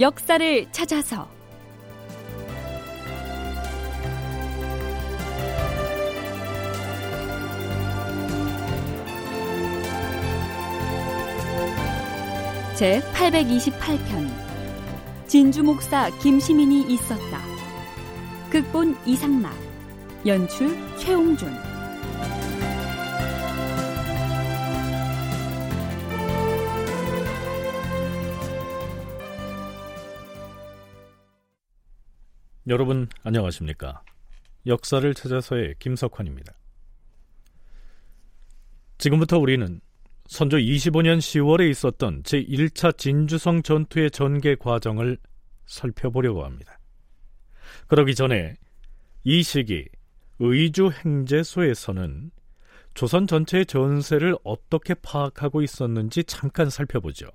역사를 찾아서. 제 828편. 진주 목사 김시민이 있었다. 극본 이상락. 연출 최홍준 여러분 안녕하십니까? 역사를 찾아서의 김석환입니다. 지금부터 우리는 선조 25년 10월에 있었던 제1차 진주성 전투의 전개 과정을 살펴보려고 합니다. 그러기 전에 이 시기 의주 행제소에서는 조선 전체의 전세를 어떻게 파악하고 있었는지 잠깐 살펴보죠.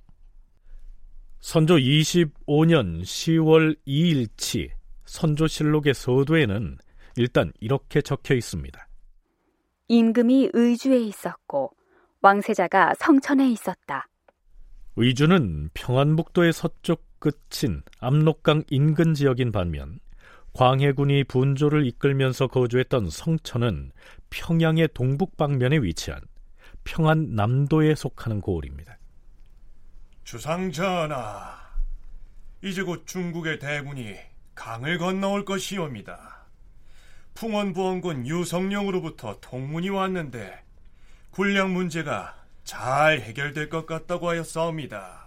선조 25년 10월 2일치 선조실록의 서두에는 일단 이렇게 적혀 있습니다. 임금이 의주에 있었고 왕세자가 성천에 있었다. 의주는 평안북도의 서쪽 끝인 압록강 인근 지역인 반면 광해군이 분조를 이끌면서 거주했던 성천은 평양의 동북 방면에 위치한 평안남도에 속하는 고을입니다. 주상전하, 이제 곧 중국의 대군이 강을 건너올 것이옵니다. 풍원부원군 유성룡으로부터 통문이 왔는데 군량 문제가 잘 해결될 것 같다고 하였사옵니다.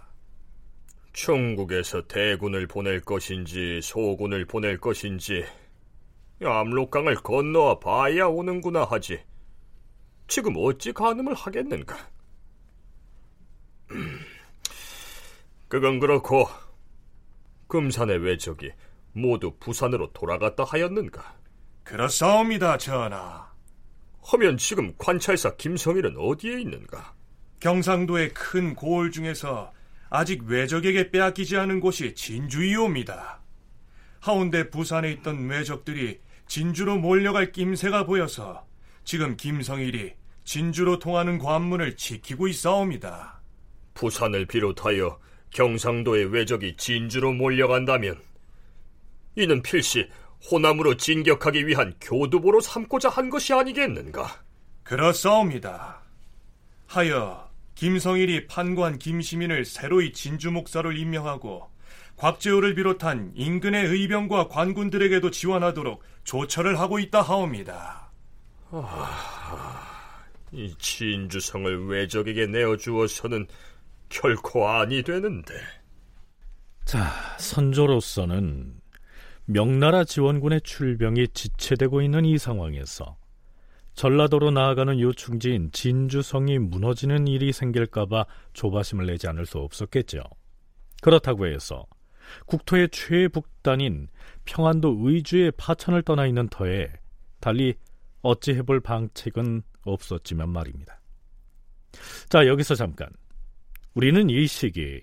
중국에서 대군을 보낼 것인지 소군을 보낼 것인지 압록강을 건너와 봐야 오는구나 하지. 지금 어찌 가늠을 하겠는가? 그건 그렇고 금산의 외적이 모두 부산으로 돌아갔다 하였는가? 그렇사옵니다, 전하. 하면 지금 관찰사 김성일은 어디에 있는가? 경상도의 큰 고을 중에서 아직 외적에게 빼앗기지 않은 곳이 진주이옵니다. 하운데 부산에 있던 외적들이 진주로 몰려갈 낌새가 보여서 지금 김성일이 진주로 통하는 관문을 지키고 있사옵니다. 부산을 비롯하여 경상도의 외적이 진주로 몰려간다면 이는 필시 호남으로 진격하기 위한 교두보로 삼고자 한 것이 아니겠는가? 그렇사옵니다. 하여 김성일이 판관 김시민을 새로이 진주 목사로 임명하고 곽재우를 비롯한 인근의 의병과 관군들에게도 지원하도록 조처를 하고 있다 하옵니다. 아, 이 진주성을 외적에게 내어주어서는 결코 아니 되는데. 자, 선조로서는 명나라 지원군의 출병이 지체되고 있는 이 상황에서 전라도로 나아가는 요충지인 진주성이 무너지는 일이 생길까봐 조바심을 내지 않을 수 없었겠죠. 그렇다고 해서 국토의 최북단인 평안도 의주의 파천을 떠나 있는 터에 달리 어찌 해볼 방책은 없었지만 말입니다. 자, 여기서 잠깐. 우리는 이 시기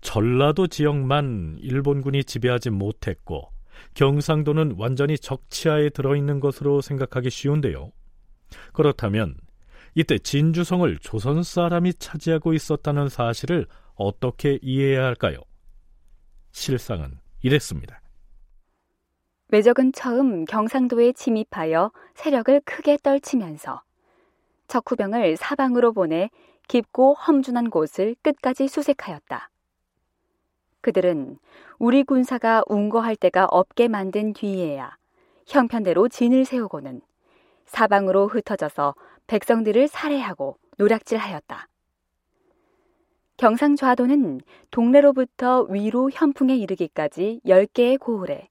전라도 지역만 일본군이 지배하지 못했고 경상도는 완전히 적치하에 들어있는 것으로 생각하기 쉬운데요. 그렇다면 이때 진주성을 조선 사람이 차지하고 있었다는 사실을 어떻게 이해해야 할까요? 실상은 이랬습니다. 외적은 처음 경상도에 침입하여 세력을 크게 떨치면서 적후병을 사방으로 보내 깊고 험준한 곳을 끝까지 수색하였다. 그들은 우리 군사가 운거할 데가 없게 만든 뒤에야 형편대로 진을 세우고는 사방으로 흩어져서 백성들을 살해하고 노략질하였다. 경상좌도는 동래로부터 위로 현풍에 이르기까지 10개의 고을에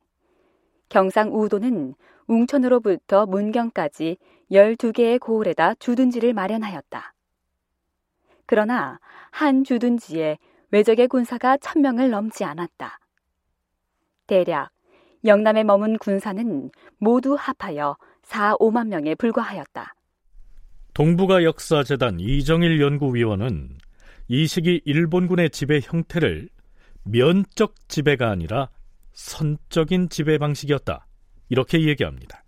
경상우도는 웅천으로부터 문경까지 12개의 고을에다 주둔지를 마련하였다. 그러나 한 주둔지에 외적의 군사가 천명을 넘지 않았다. 대략 영남에 머문 군사는 모두 합하여 4, 5만 명에 불과하였다. 동북아 역사재단 이정일 연구위원은 이 시기 일본군의 지배 형태를 면적 지배가 아니라 선적인 지배 방식이었다. 이렇게 얘기합니다.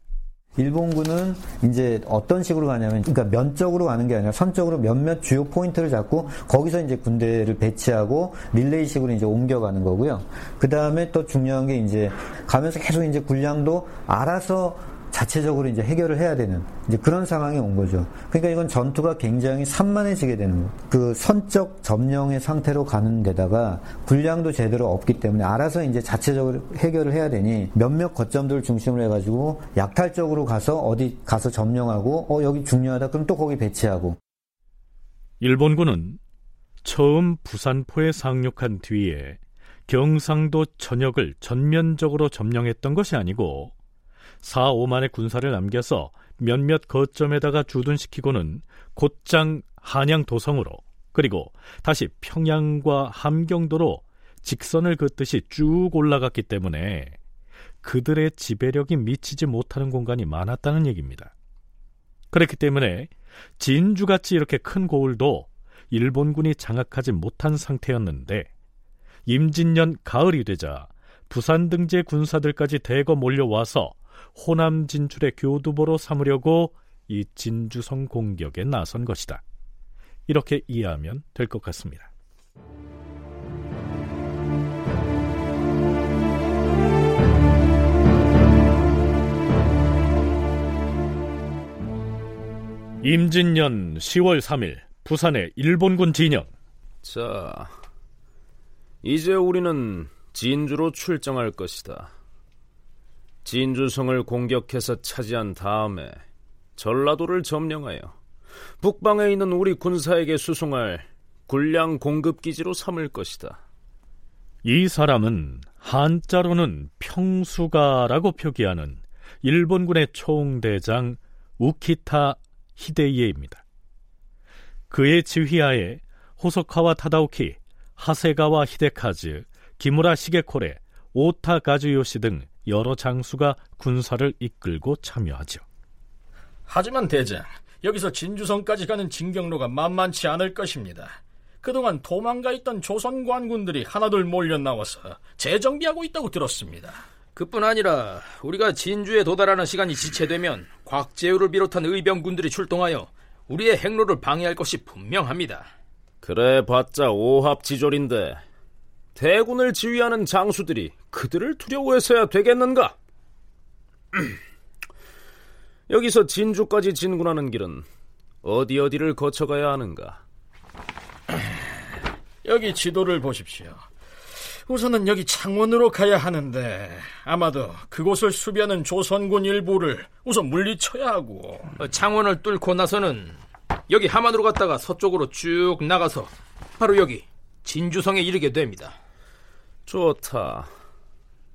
일본군은 이제 어떤 식으로 가냐면, 그러니까 면적으로 가는 게 아니라 선적으로 몇몇 주요 포인트를 잡고 거기서 이제 군대를 배치하고 릴레이식으로 이제 옮겨가는 거고요. 그 다음에 또 중요한 게 이제 가면서 계속 이제 군량도 알아서 자체적으로 이제 해결을 해야 되는 이제 그런 상황이 온 거죠. 그러니까 이건 전투가 굉장히 산만해지게 되는. 그 선적 점령의 상태로 가는 데다가 군량도 제대로 없기 때문에 알아서 이제 자체적으로 해결을 해야 되니 몇몇 거점들을 중심으로 해가지고 약탈적으로 가서 어디 가서 점령하고 어 여기 중요하다 그럼 또 거기 배치하고 일본군은 처음 부산포에 상륙한 뒤에 경상도 전역을 전면적으로 점령했던 것이 아니고 4, 5만의 군사를 남겨서 몇몇 거점에다가 주둔시키고는 곧장 한양 도성으로 그리고 다시 평양과 함경도로 직선을 긋듯이 쭉 올라갔기 때문에 그들의 지배력이 미치지 못하는 공간이 많았다는 얘기입니다. 그렇기 때문에 진주같이 이렇게 큰 고을도 일본군이 장악하지 못한 상태였는데 임진년 가을이 되자 부산 등지의 군사들까지 대거 몰려와서 호남 진출의 교두보로 삼으려고 이 진주성 공격에 나선 것이다. 이렇게 이해하면 될 것 같습니다. 임진년 10월 3일 부산의 일본군 진영. 자, 이제 우리는 진주로 출정할 것이다. 진주성을 공격해서 차지한 다음에 전라도를 점령하여 북방에 있는 우리 군사에게 수송할 군량 공급 기지로 삼을 것이다. 이 사람은 한자로는 평수가라고 표기하는 일본군의 총대장 우키타 히데이에입니다. 그의 지휘하에 호소카와 타다오키, 하세가와 히데카즈, 기무라 시게코레, 오타 가즈요시 등 여러 장수가 군사를 이끌고 참여하죠. 하지만 대장, 여기서 진주성까지 가는 진경로가 만만치 않을 것입니다. 그동안 도망가 있던 조선 관군들이 하나둘 몰려 나와서 재정비하고 있다고 들었습니다. 그뿐 아니라 우리가 진주에 도달하는 시간이 지체되면 곽재우를 비롯한 의병군들이 출동하여 우리의 행로를 방해할 것이 분명합니다. 그래 봤자 오합지졸인데 대군을 지휘하는 장수들이 그들을 두려워해서야 되겠는가? 여기서 진주까지 진군하는 길은 어디 어디를 거쳐가야 하는가? 여기 지도를 보십시오. 우선은 여기 창원으로 가야 하는데 아마도 그곳을 수비하는 조선군 일부를 우선 물리쳐야 하고 어, 창원을 뚫고 나서는 여기 함안으로 갔다가 서쪽으로 쭉 나가서 바로 여기 진주성에 이르게 됩니다. 좋다.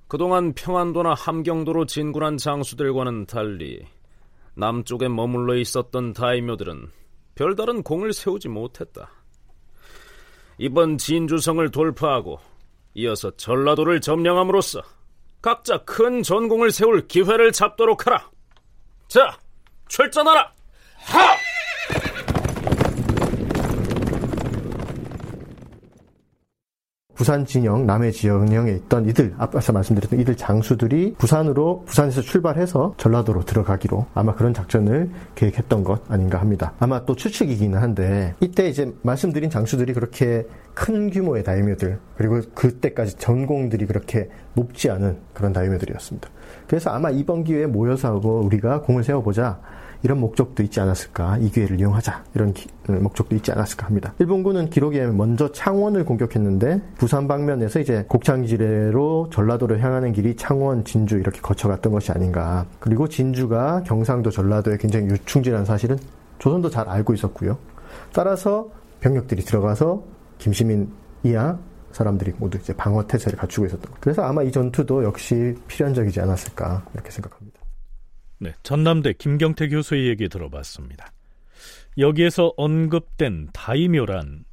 그동안 평안도나 함경도로 진군한 장수들과는 달리 남쪽에 머물러 있었던 다이묘들은 별다른 공을 세우지 못했다. 이번 진주성을 돌파하고 이어서 전라도를 점령함으로써 각자 큰 전공을 세울 기회를 잡도록 하라. 자, 출전하라! 하! 부산 진영, 남해 진영에 있던 이들, 앞서 말씀드렸던 이들 장수들이 부산으로, 부산에서 출발해서 전라도로 들어가기로 아마 그런 작전을 계획했던 것 아닌가 합니다. 아마 또 추측이기는 한데, 이때 이제 말씀드린 장수들이 그렇게 큰 규모의 다이묘들, 그리고 그때까지 전공들이 그렇게 높지 않은 그런 다이묘들이었습니다. 그래서 아마 이번 기회에 모여서 우리가 공을 세워보자. 이런 목적도 있지 않았을까 이 기회를 이용하자 이런 기, 어, 목적도 있지 않았을까 합니다. 일본군은 기록에 먼저 창원을 공격했는데 부산 방면에서 이제 곡창지뢰로 전라도를 향하는 길이 창원, 진주 이렇게 거쳐갔던 것이 아닌가. 그리고 진주가 경상도, 전라도에 굉장히 유충지라는 사실은 조선도 잘 알고 있었고요. 따라서 병력들이 들어가서 김시민 이하 사람들이 모두 이제 방어 태세를 갖추고 있었던 것. 그래서 아마 이 전투도 역시 필연적이지 않았을까 이렇게 생각합니다. 네, 전남대 김경태 교수의 얘기 들어봤습니다. 여기에서 언급된 다이묘란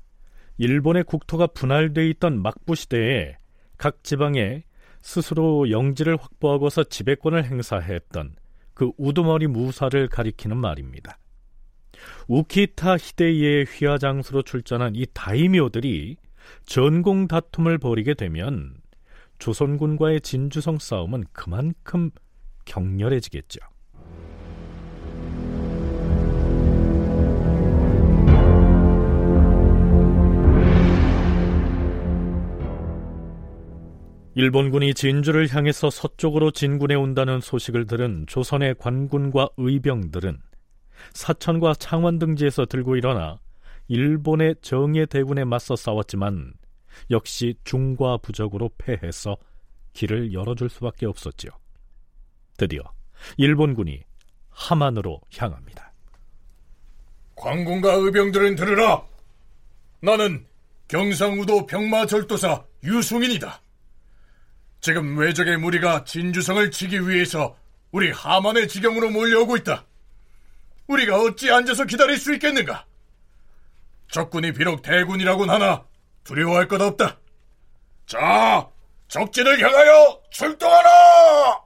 일본의 국토가 분할돼 있던 막부 시대에 각 지방에 스스로 영지를 확보하고서 지배권을 행사했던 그 우두머리 무사를 가리키는 말입니다. 우키타 히데이의 휘하장수로 출전한 이 다이묘들이 전공 다툼을 벌이게 되면 조선군과의 진주성 싸움은 그만큼 격렬해지겠죠. 일본군이 진주를 향해서 서쪽으로 진군해 온다는 소식을 들은 조선의 관군과 의병들은 사천과 창원 등지에서 들고 일어나 일본의 정예 대군에 맞서 싸웠지만 역시 중과 부적으로 패해서 길을 열어줄 수밖에 없었지요. 드디어 일본군이 하만으로 향합니다. 관군과 의병들은 들으라. 나는 경상우도 병마절도사 유승인이다. 지금 외적의 무리가 진주성을 치기 위해서 우리 하만의 지경으로 몰려오고 있다. 우리가 어찌 앉아서 기다릴 수 있겠는가? 적군이 비록 대군이라곤 하나 두려워할 것 없다. 자, 적진을 향하여 출동하라!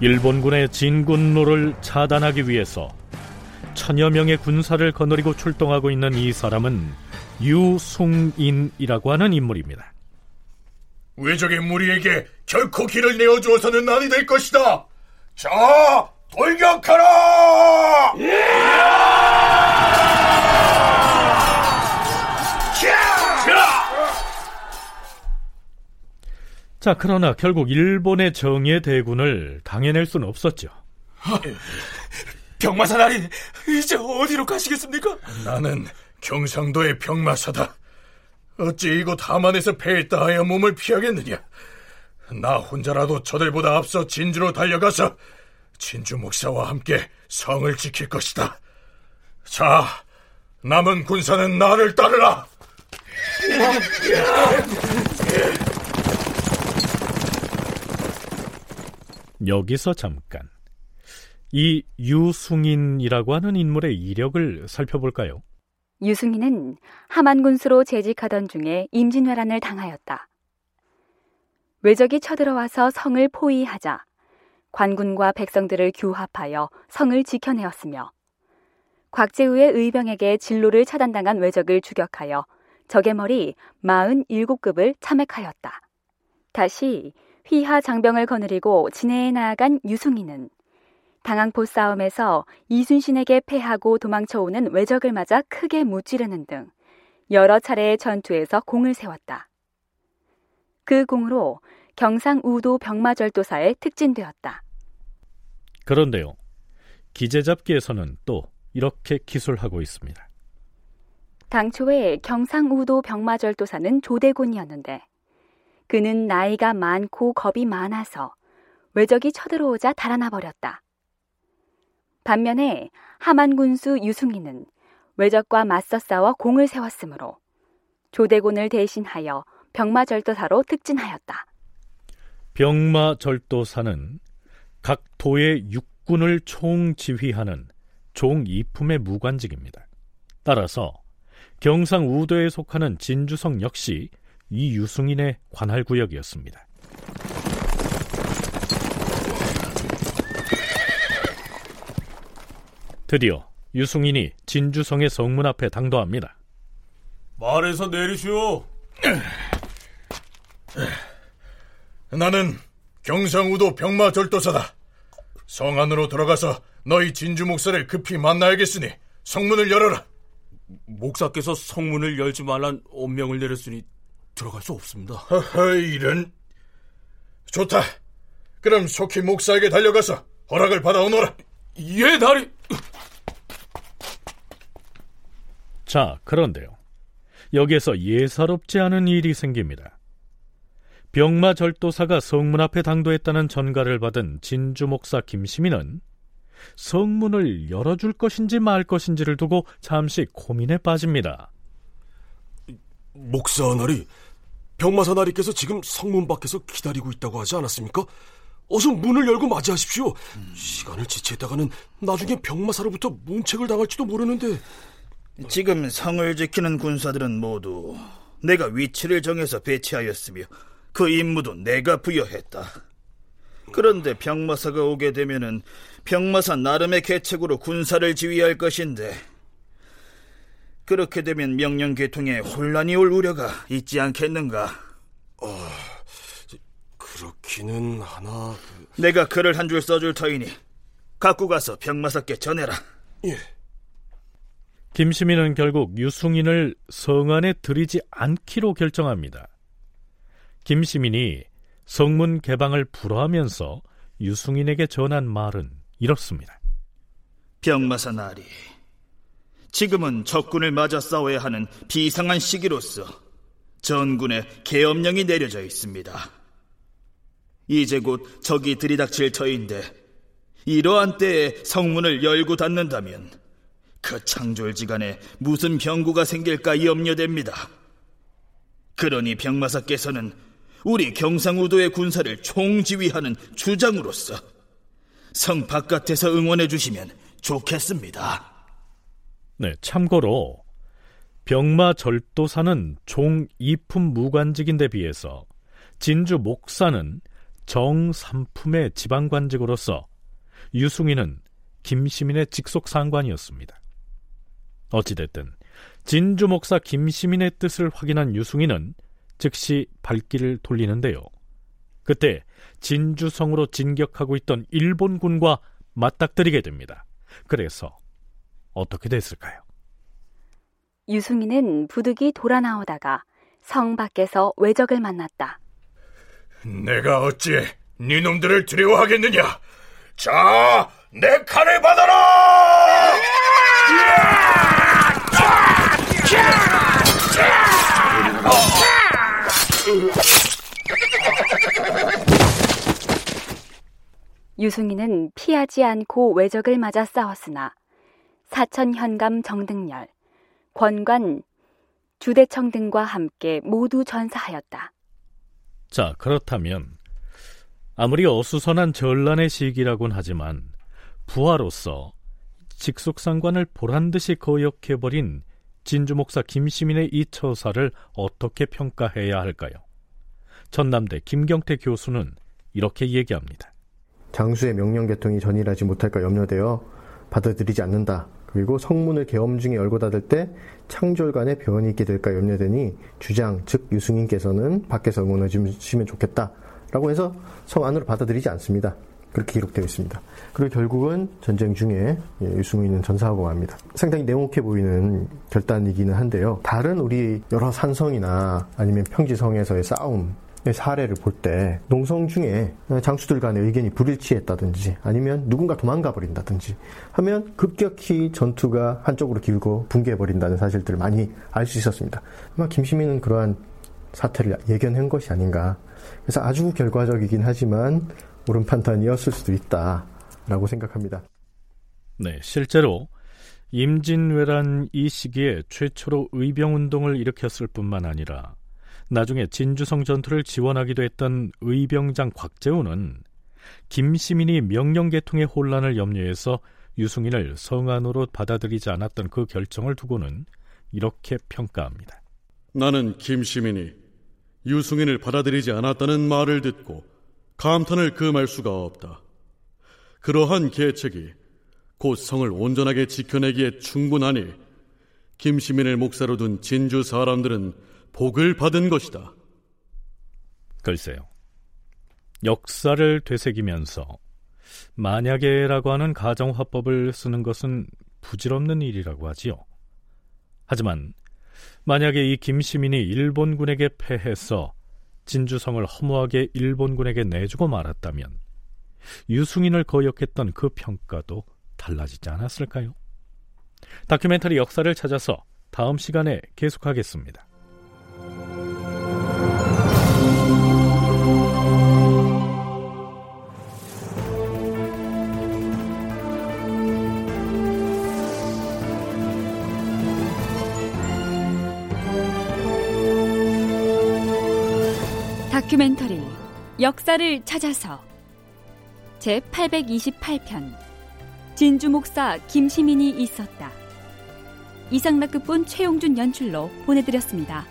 일본군의 진군로를 차단하기 위해서 천여 명의 군사를 거느리고 출동하고 있는 이 사람은 유숭인이라고 하는 인물입니다. 외적의 무리에게 결코 길을 내어주어서는 아니 될 것이다. 자, 돌격하라! 자, 그러나 결국 일본의 정예 대군을 당해낼 수는 없었죠. 병마사 나리 이제 어디로 가시겠습니까? 나는 경상도의 병마사다. 어찌 이곳 하만에서 패했다 하여 몸을 피하겠느냐? 나 혼자라도 저들보다 앞서 진주로 달려가서 진주 목사와 함께 성을 지킬 것이다. 자, 남은 군사는 나를 따르라. 여기서 잠깐 이 유승인이라고 하는 인물의 이력을 살펴볼까요? 유승인은 하만 군수로 재직하던 중에 임진왜란을 당하였다. 외적이 쳐들어와서 성을 포위하자 관군과 백성들을 규합하여 성을 지켜내었으며 곽재우의 의병에게 진로를 차단당한 외적을 추격하여 적의 머리 47급을 참액하였다. 다시 휘하 장병을 거느리고 진해에 나아간 유승인은 당항포 싸움에서 이순신에게 패하고 도망쳐오는 외적을 맞아 크게 무찌르는 등 여러 차례의 전투에서 공을 세웠다. 그 공으로 경상우도 병마절도사에 특진되었다. 그런데요. 기재잡기에서는 또 이렇게 기술하고 있습니다. 당초에 경상우도 병마절도사는 조대곤이었는데 그는 나이가 많고 겁이 많아서 외적이 쳐들어오자 달아나 버렸다. 반면에 하만 군수 유승희는 외적과 맞서 싸워 공을 세웠으므로 조대곤을 대신하여 병마절도사로 특진하였다. 병마절도사는 각 도의 육군을 총지휘하는 종이품의 무관직입니다. 따라서 경상우도에 속하는 진주성 역시 이 유승인의 관할 구역이었습니다. 드디어 유승인이 진주성의 성문 앞에 당도합니다. 말해서 내리시오. 나는 경상우도 병마절도사다. 성 안으로 들어가서 너희 진주 목사를 급히 만나야겠으니 성문을 열어라. 목사께서 성문을 열지 말란 엄명을 내렸으니 들어갈 수 없습니다. 허허, 이런. 좋다. 그럼 속히 목사에게 달려가서 허락을 받아오너라. 예, 나리. 자, 그런데요. 여기에서 예사롭지 않은 일이 생깁니다. 병마 절도사가 성문 앞에 당도했다는 전가를 받은 진주 목사 김시민은 성문을 열어줄 것인지 말 것인지를 두고 잠시 고민에 빠집니다. 목사 나리, 병마사 나리께서 지금 성문 밖에서 기다리고 있다고 하지 않았습니까? 어서 문을 열고 맞이하십시오. 음. 시간을 지체했다가는 나중에 병마사로부터 문책을 당할지도 모르는데. 지금 성을 지키는 군사들은 모두 내가 위치를 정해서 배치하였으며 그 임무도 내가 부여했다. 그런데 병마사가 오게 되면은 병마사 나름의 계책으로 군사를 지휘할 것인데 그렇게 되면 명령 계통에 혼란이 올 우려가 있지 않겠는가? 어, 그렇기는 하나. 내가 글을 한 줄 써줄 터이니 갖고 가서 병마사께 전해라. 예. 김시민은 결국 유승인을 성안에 들이지 않기로 결정합니다. 김시민이 성문 개방을 불허하면서 유승인에게 전한 말은 이렇습니다. 병마사 나리, 지금은 적군을 맞아 싸워야 하는 비상한 시기로서 전군에 계엄령이 내려져 있습니다. 이제 곧 적이 들이닥칠 터인데 이러한 때에 성문을 열고 닫는다면 그 창졸지간에 무슨 병구가 생길까 염려됩니다. 그러니 병마사께서는 우리 경상우도의 군사를 총지휘하는 주장으로서 성 바깥에서 응원해 주시면 좋겠습니다. 네, 참고로 병마 절도사는 종 이품 무관직인 데 비해서 진주 목사는 정삼품의 지방관직으로서 유승인은 김시민의 직속 상관이었습니다. 어찌됐든 진주 목사 김시민의 뜻을 확인한 유승인은 즉시 발길을 돌리는데요. 그때 진주성으로 진격하고 있던 일본군과 맞닥뜨리게 됩니다. 그래서 어떻게 됐을까요? 유승이는 부득이 돌아 나오다가 성 밖에서 외적을 만났다. 내가 어찌 네 놈들을 두려워하겠느냐? 자, 내 칼을 받아라! 유승이는 피하지 않고 외적을 맞아 싸웠으나 사천 현감 정등열, 권관, 주대청 등과 함께 모두 전사하였다. 자, 그렇다면 아무리 어수선한 전란의 시기라곤 하지만 부하로서 직속상관을 보란듯이 거역해버린 진주목사 김시민의 이 처사를 어떻게 평가해야 할까요? 전남대 김경태 교수는 이렇게 얘기합니다. 장수의 명령 개통이 전일하지 못할까 염려되어 받아들이지 않는다. 그리고 성문을 계엄 중에 열고 닫을 때 창졸 간의 변이 있게 될까 염려되니 주장, 즉 유승인께서는 밖에서 응원해 주시면 좋겠다. 라고 해서 성 안으로 받아들이지 않습니다. 그렇게 기록되어 있습니다. 그리고 결국은 전쟁 중에 예, 유승민은 전사하고 맙니다. 상당히 냉혹해 보이는 결단이기는 한데요. 다른 우리 여러 산성이나 아니면 평지성에서의 싸움 사례를 볼 때 농성 중에 장수들 간의 의견이 불일치했다든지 아니면 누군가 도망가 버린다든지 하면 급격히 전투가 한쪽으로 길고 붕괴해 버린다는 사실들을 많이 알 수 있었습니다. 아마 김시민은 그러한 사태를 예견한 것이 아닌가. 그래서 아주 결과적이긴 하지만 옳은 판단이었을 수도 있다라고 생각합니다. 네, 실제로 임진왜란 이 시기에 최초로 의병운동을 일으켰을 뿐만 아니라 나중에 진주성 전투를 지원하기도 했던 의병장 곽재우는 김시민이 명령계통의 혼란을 염려해서 유승인을 성안으로 받아들이지 않았던 그 결정을 두고는 이렇게 평가합니다. 나는 김시민이 유승인을 받아들이지 않았다는 말을 듣고 감탄을 금할 수가 없다. 그러한 계책이 곧 성을 온전하게 지켜내기에 충분하니 김시민을 목사로 둔 진주 사람들은 복을 받은 것이다. 글쎄요. 역사를 되새기면서 만약에라고 하는 가정화법을 쓰는 것은 부질없는 일이라고 하지요. 하지만 만약에 이 김시민이 일본군에게 패해서 진주성을 허무하게 일본군에게 내주고 말았다면 유승인을 거역했던 그 평가도 달라지지 않았을까요? 다큐멘터리 역사를 찾아서 다음 시간에 계속하겠습니다. 역사를 찾아서 제 828편 진주 목사 김시민이 있었다. 이상락급본 최용준 연출로 보내드렸습니다.